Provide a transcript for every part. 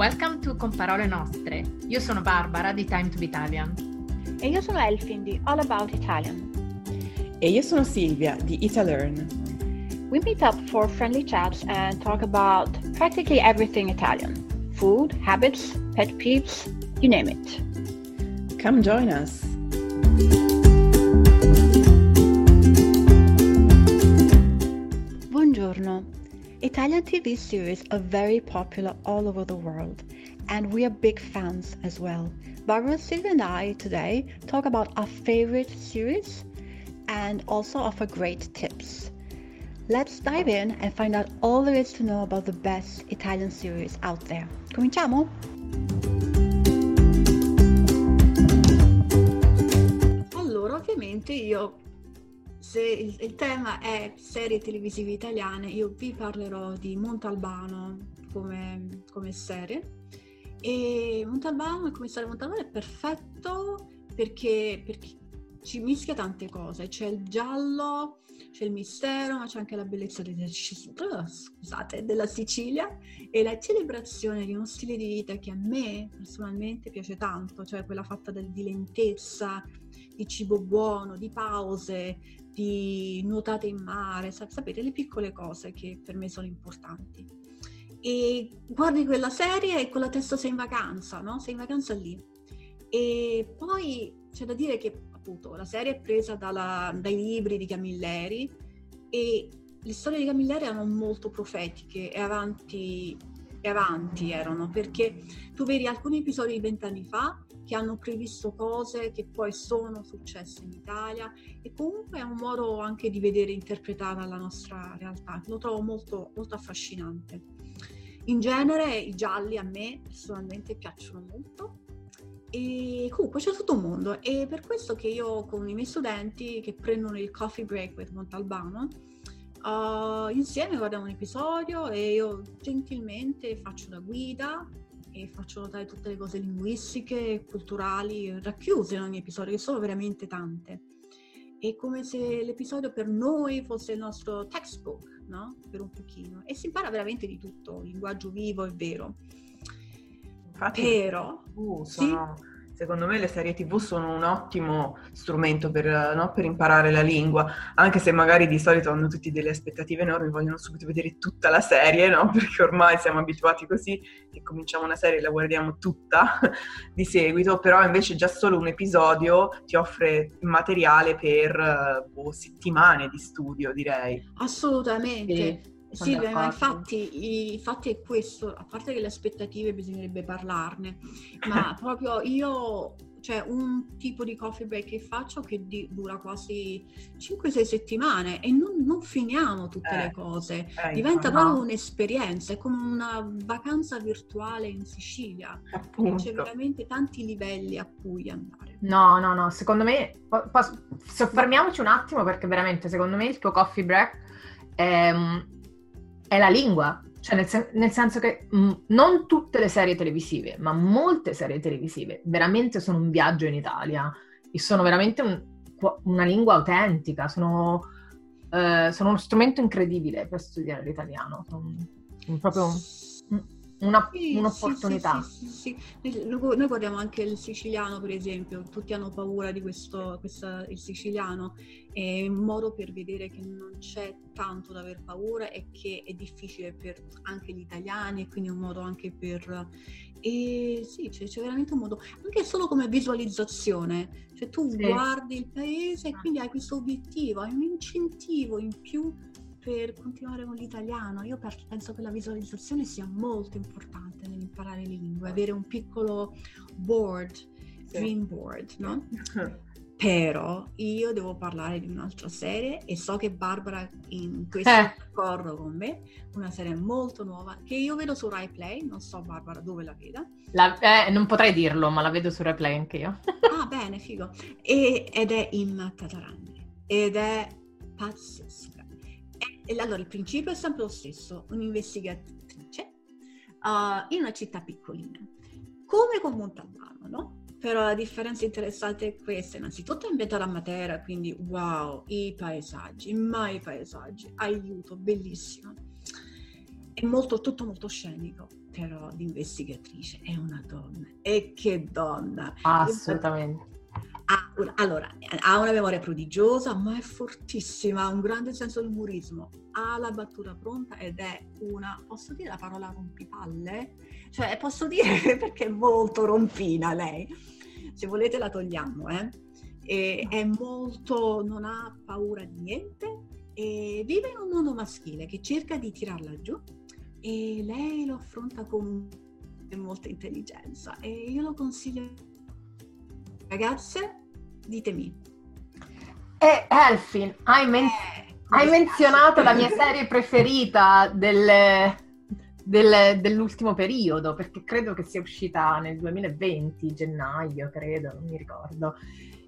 Welcome to Con Parole Nostre. Io sono Barbara di Time to be Italian. E io sono Elfin di All About Italian. E io sono Silvia di Italearn. We meet up for friendly chats and talk about practically everything Italian food, habits, pet peeves, you name it. Come join us. Buongiorno. Italian TV series are very popular all over the world, and we are big fans as well. Barbara, Sylvia, and I today talk about our favorite series and also offer great tips. Let's dive in and find out all there is to know about the best Italian series out there. Cominciamo? Allora, ovviamente io, se il, il, tema è serie televisive italiane, io vi parlerò di Montalbano come, come serie. E Montalbano, il commissario Montalbano è perfetto perché, perché ci mischia tante cose. C'è il giallo, c'è il mistero, ma c'è anche la bellezza della, scusate, della Sicilia e la celebrazione di uno stile di vita che a me personalmente piace tanto, cioè quella fatta di lentezza, di cibo buono, di pause, di nuotate in mare, sapete, le piccole cose che per me sono importanti. E guardi quella serie e con la testa sei in vacanza, no? Sei in vacanza lì. E poi c'è da dire che appunto la serie è presa dalla, dai libri di Camilleri e le storie di Camilleri erano molto profetiche e avanti, e avanti erano, perché tu vedi alcuni episodi di vent'anni fa che hanno previsto cose che poi sono successe in Italia e comunque è un modo anche di vedere interpretata la nostra realtà, lo trovo molto, molto affascinante. In genere i gialli a me personalmente piacciono molto e comunque c'è tutto un mondo e per questo che io con i miei studenti che prendono il coffee break with Montalbano uh, insieme guardiamo un episodio e io gentilmente faccio da guida e faccio notare tutte le cose linguistiche e culturali racchiuse in ogni episodio, che sono veramente tante. È come se l'episodio per noi fosse il nostro textbook, no? Per un pochino. E si impara veramente di tutto, linguaggio vivo e vero. Infatti, Però, uh, sono, sì? Secondo me le serie tv sono un ottimo strumento per, no, per, imparare la lingua, anche se magari di solito hanno tutti delle aspettative enormi, vogliono subito vedere tutta la serie, no? perché ormai siamo abituati così, che cominciamo una serie e la guardiamo tutta di seguito, però invece già solo un episodio ti offre materiale per boh, settimane di studio, direi. Assolutamente. Sì. Silvia, ma infatti, infatti è questo, a parte che le aspettative bisognerebbe parlarne, ma proprio io, cioè un tipo di coffee break che faccio che di, dura quasi 5-6 settimane e non, non finiamo tutte eh, le cose, eh, diventa no. proprio un'esperienza, è come una vacanza virtuale in Sicilia, c'è veramente tanti livelli a cui andare. No, no, no, secondo me, po- po- soffermiamoci un attimo perché veramente secondo me il tuo coffee break è è la lingua, cioè nel, sen- nel senso che mh, mm, non tutte le serie televisive, ma molte serie televisive veramente sono un viaggio in Italia. E sono veramente un, una lingua autentica, sono, eh, sono, uno strumento incredibile per studiare l'italiano, sono, sono proprio una, sì, un'opportunità. Sì, sì, sì, Noi guardiamo anche il siciliano, per esempio, tutti hanno paura di questo, questa, il siciliano, è un modo per vedere che non c'è tanto da aver paura e che è difficile per anche gli italiani, e quindi è un modo anche per... E sì, c'è, c'è veramente un modo, anche solo come visualizzazione, cioè tu guardi il paese e quindi hai questo obiettivo, hai un incentivo in più per continuare con l'italiano, io penso che la visualizzazione sia molto importante nell'imparare le lingue, avere un piccolo board, dream board, no? Però io devo parlare di un'altra serie e so che Barbara in questo eh. d'accordo con me, una serie molto nuova che io vedo su Rai Play, non so Barbara dove la veda. La, eh, non potrei dirlo, ma la vedo su Rai Play anche io. ah, bene, figo. E, ed è in Tatarani ed è pazzesca allora il principio è sempre lo stesso, un'investigatrice uh, in una città piccolina, come con Montalbano, no? Però la differenza interessante è questa, innanzitutto è ambientata a Matera, quindi wow, i paesaggi, mai paesaggi, aiuto, bellissimo. È molto, tutto molto scenico. però l'investigatrice è una donna. E che donna! Assolutamente. Allora, ha una memoria prodigiosa, ma è fortissima, ha un grande senso dell'umorismo, ha la battuta pronta ed è una, posso dire la parola rompipalle? Cioè, posso dire perché è molto rompina lei. Se volete la togliamo, eh? E è molto, non ha paura di niente e vive in un mondo maschile che cerca di tirarla giù e lei lo affronta con molta intelligenza e io lo consiglio. Ragazze, ditemi. E Elfin, hai, men- eh, hai menzionato la mia serie preferita del, del, dell'ultimo periodo, perché credo che sia uscita nel 2020, gennaio, credo, non mi ricordo.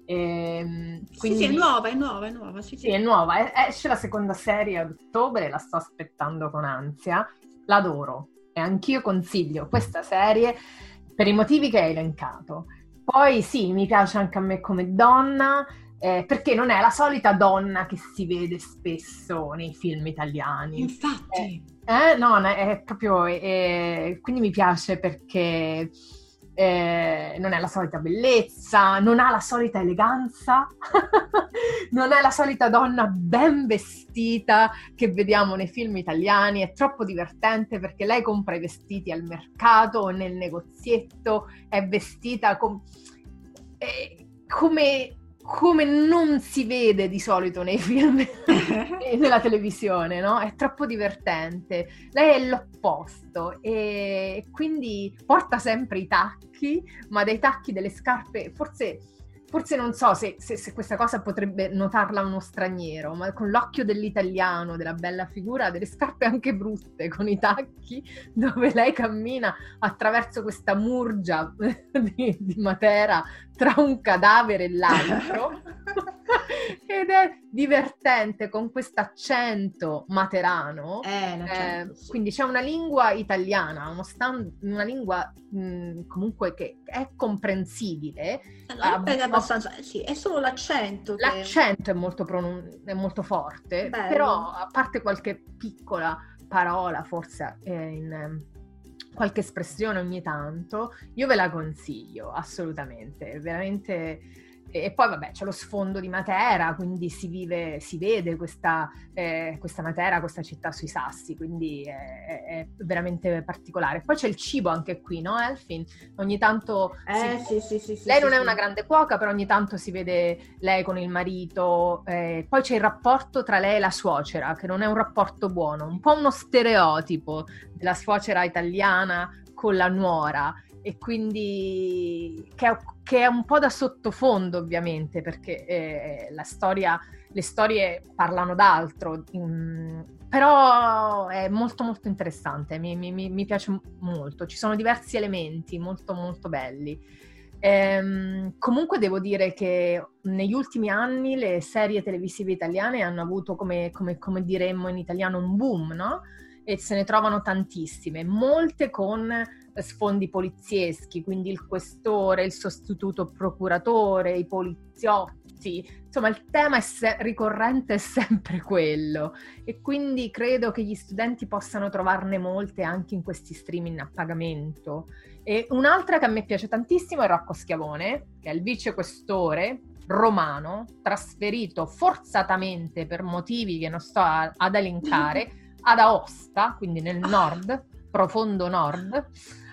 E, quindi... Sì, sì, è nuova, è nuova, è nuova. Sì, sì. sì è nuova. Esce la seconda serie ad ottobre, la sto aspettando con ansia l'adoro e anch'io consiglio questa serie per i motivi che hai elencato. Poi sì, mi piace anche a me come donna, eh, perché non è la solita donna che si vede spesso nei film italiani. Infatti. Eh, eh no, è proprio... Eh, quindi mi piace perché eh, non è la solita bellezza, non ha la solita eleganza, non è la solita donna ben vestita che vediamo nei film italiani, è troppo divertente perché lei compra i vestiti al mercato o nel negozietto, è vestita com- eh, come come non si vede di solito nei film e nella televisione, no? È troppo divertente. Lei è l'opposto e quindi porta sempre i tacchi, ma dei tacchi delle scarpe, forse forse non so se, se, se, questa cosa potrebbe notarla uno straniero, ma con l'occhio dell'italiano, della bella figura, delle scarpe anche brutte, con i tacchi, dove lei cammina attraverso questa murgia di, di Matera tra un cadavere e l'altro. Ed è divertente con questo accento materano. Eh, eh, sì. Quindi c'è una lingua italiana, uno stand, una lingua mh, comunque che è comprensibile. Allora, è abbastanza, sì, è solo l'accento. Che... L'accento è molto, pronun- è molto forte, Bello. però a parte qualche piccola parola, forse eh, in qualche espressione ogni tanto, io ve la consiglio assolutamente, veramente e poi vabbè c'è lo sfondo di Matera, quindi si vive, si vede questa, eh, questa Matera, questa città sui sassi, quindi è, è, veramente particolare. Poi c'è il cibo anche qui, no Elfin? Ogni tanto... Eh, si... sì, sì, sì, lei non è una grande cuoca, però ogni tanto si vede lei con il marito. Eh, poi c'è il rapporto tra lei e la suocera, che non è un rapporto buono, un po' uno stereotipo della suocera italiana con la nuora e quindi che è, che è, un po' da sottofondo ovviamente perché eh, storia, le storie parlano d'altro, mm, però è molto molto interessante, mi, mi, mi, piace molto, ci sono diversi elementi molto molto belli. Ehm, comunque devo dire che negli ultimi anni le serie televisive italiane hanno avuto come, come, come diremmo in italiano un boom, no? E se ne trovano tantissime, molte con sfondi polizieschi, quindi il questore, il sostituto procuratore, i poliziotti, insomma il tema è se- ricorrente è sempre quello e quindi credo che gli studenti possano trovarne molte anche in questi streaming a pagamento. E un'altra che a me piace tantissimo è Rocco Schiavone, che è il vicequestore romano, trasferito forzatamente per motivi che non sto a- ad elencare, ad Aosta, quindi nel nord, profondo nord,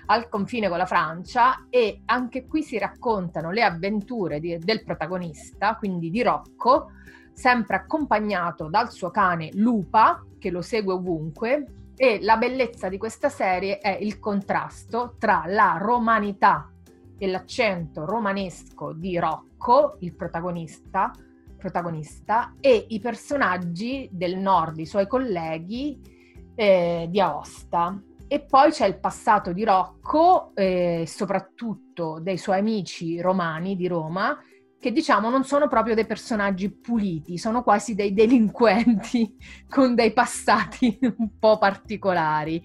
al confine con la Francia e anche qui si raccontano le avventure di, del protagonista, quindi di Rocco, sempre accompagnato dal suo cane Lupa, che lo segue ovunque, e la bellezza di questa serie è il contrasto tra la romanità e l'accento romanesco di Rocco, il protagonista, protagonista e i personaggi del nord, i suoi colleghi eh, di Aosta. E poi c'è il passato di Rocco, eh, soprattutto dei suoi amici romani di Roma, che diciamo non sono proprio dei personaggi puliti, sono quasi dei delinquenti con dei passati un po' particolari.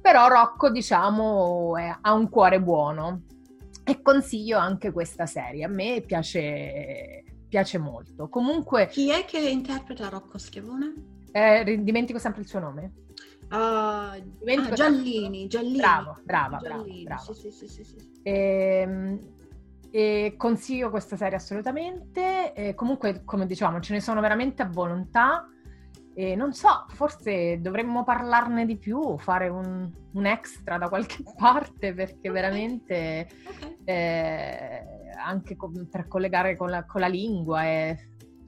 Però Rocco, diciamo, è, ha un cuore buono e consiglio anche questa serie. A me piace, piace molto. Comunque... Chi è che interpreta Rocco Schiavone? Eh, dimentico sempre il suo nome. Uh, ah, Giallini, Giallini. Bravo, brava, Giallini. brava, brava. Sì, sì, sì, sì, e, e consiglio questa serie assolutamente. E comunque, come dicevamo, ce ne sono veramente a volontà. E non so, forse dovremmo parlarne di più, fare un, un extra da qualche parte, perché okay. veramente okay. Eh, anche con, per collegare con la, con la lingua è,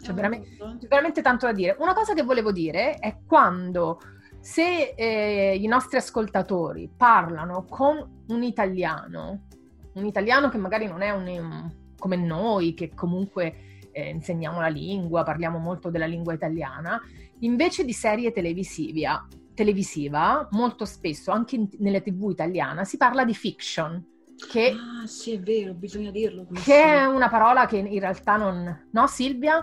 c'è veramente, veramente tanto da dire. Una cosa che volevo dire è quando se eh, i nostri ascoltatori parlano con un italiano, un italiano che magari non è un, come noi, che comunque eh, insegniamo la lingua, parliamo molto della lingua italiana, invece di serie televisiva, televisiva molto spesso, anche in, nelle tv italiana, si parla di fiction. Che, ah, sì, è vero, bisogna dirlo. Che è una parola che in realtà non... No, Silvia?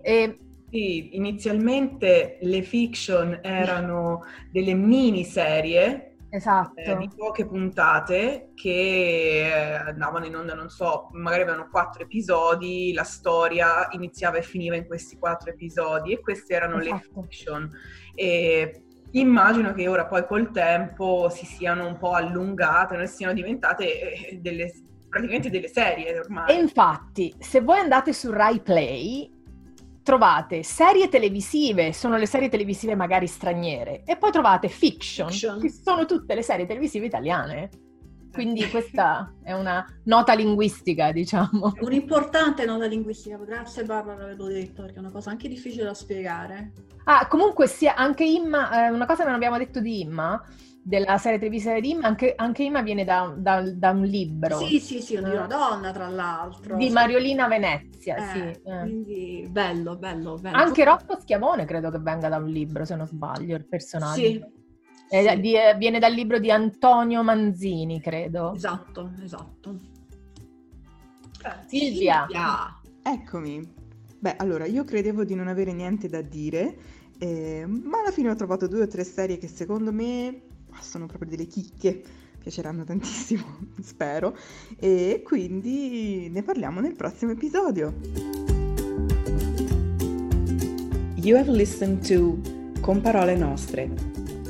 E sì, inizialmente le fiction erano delle miniserie esatto. eh, di poche puntate che eh, andavano in onda, non so, magari avevano quattro episodi, la storia iniziava e finiva in questi quattro episodi e queste erano esatto. le fiction. E immagino che ora poi col tempo si siano un po' allungate, non siano diventate eh, delle, praticamente delle serie ormai. E infatti, se voi andate su Rai Play, trovate serie televisive, sono le serie televisive magari straniere, e poi trovate fiction, fiction. che sono tutte le serie televisive italiane. Quindi questa è una nota linguistica, diciamo. Un'importante nota linguistica, grazie Barbara averlo detto, perché è una cosa anche difficile da spiegare. Ah, comunque sia, anche Imma, eh, una cosa che non abbiamo detto di Imma, della serie televisiva di Imma, anche, anche Imma viene da, da, da, un libro. Sì, sì, sì, di una donna tra l'altro. Di Mariolina Venezia, eh, sì. Eh. Quindi bello, bello, bello. Anche Rocco Schiavone credo che venga da un libro, se non sbaglio, il personaggio. Sì. È, di, viene dal libro di Antonio Manzini, credo. Esatto, esatto. Eh, Silvia. Silvia. Eccomi. Beh, allora, io credevo di non avere niente da dire, eh, ma alla fine ho trovato due o tre serie che secondo me sono proprio delle chicche, piaceranno tantissimo, spero, e quindi ne parliamo nel prossimo episodio. You have listened to Con Parole Nostre,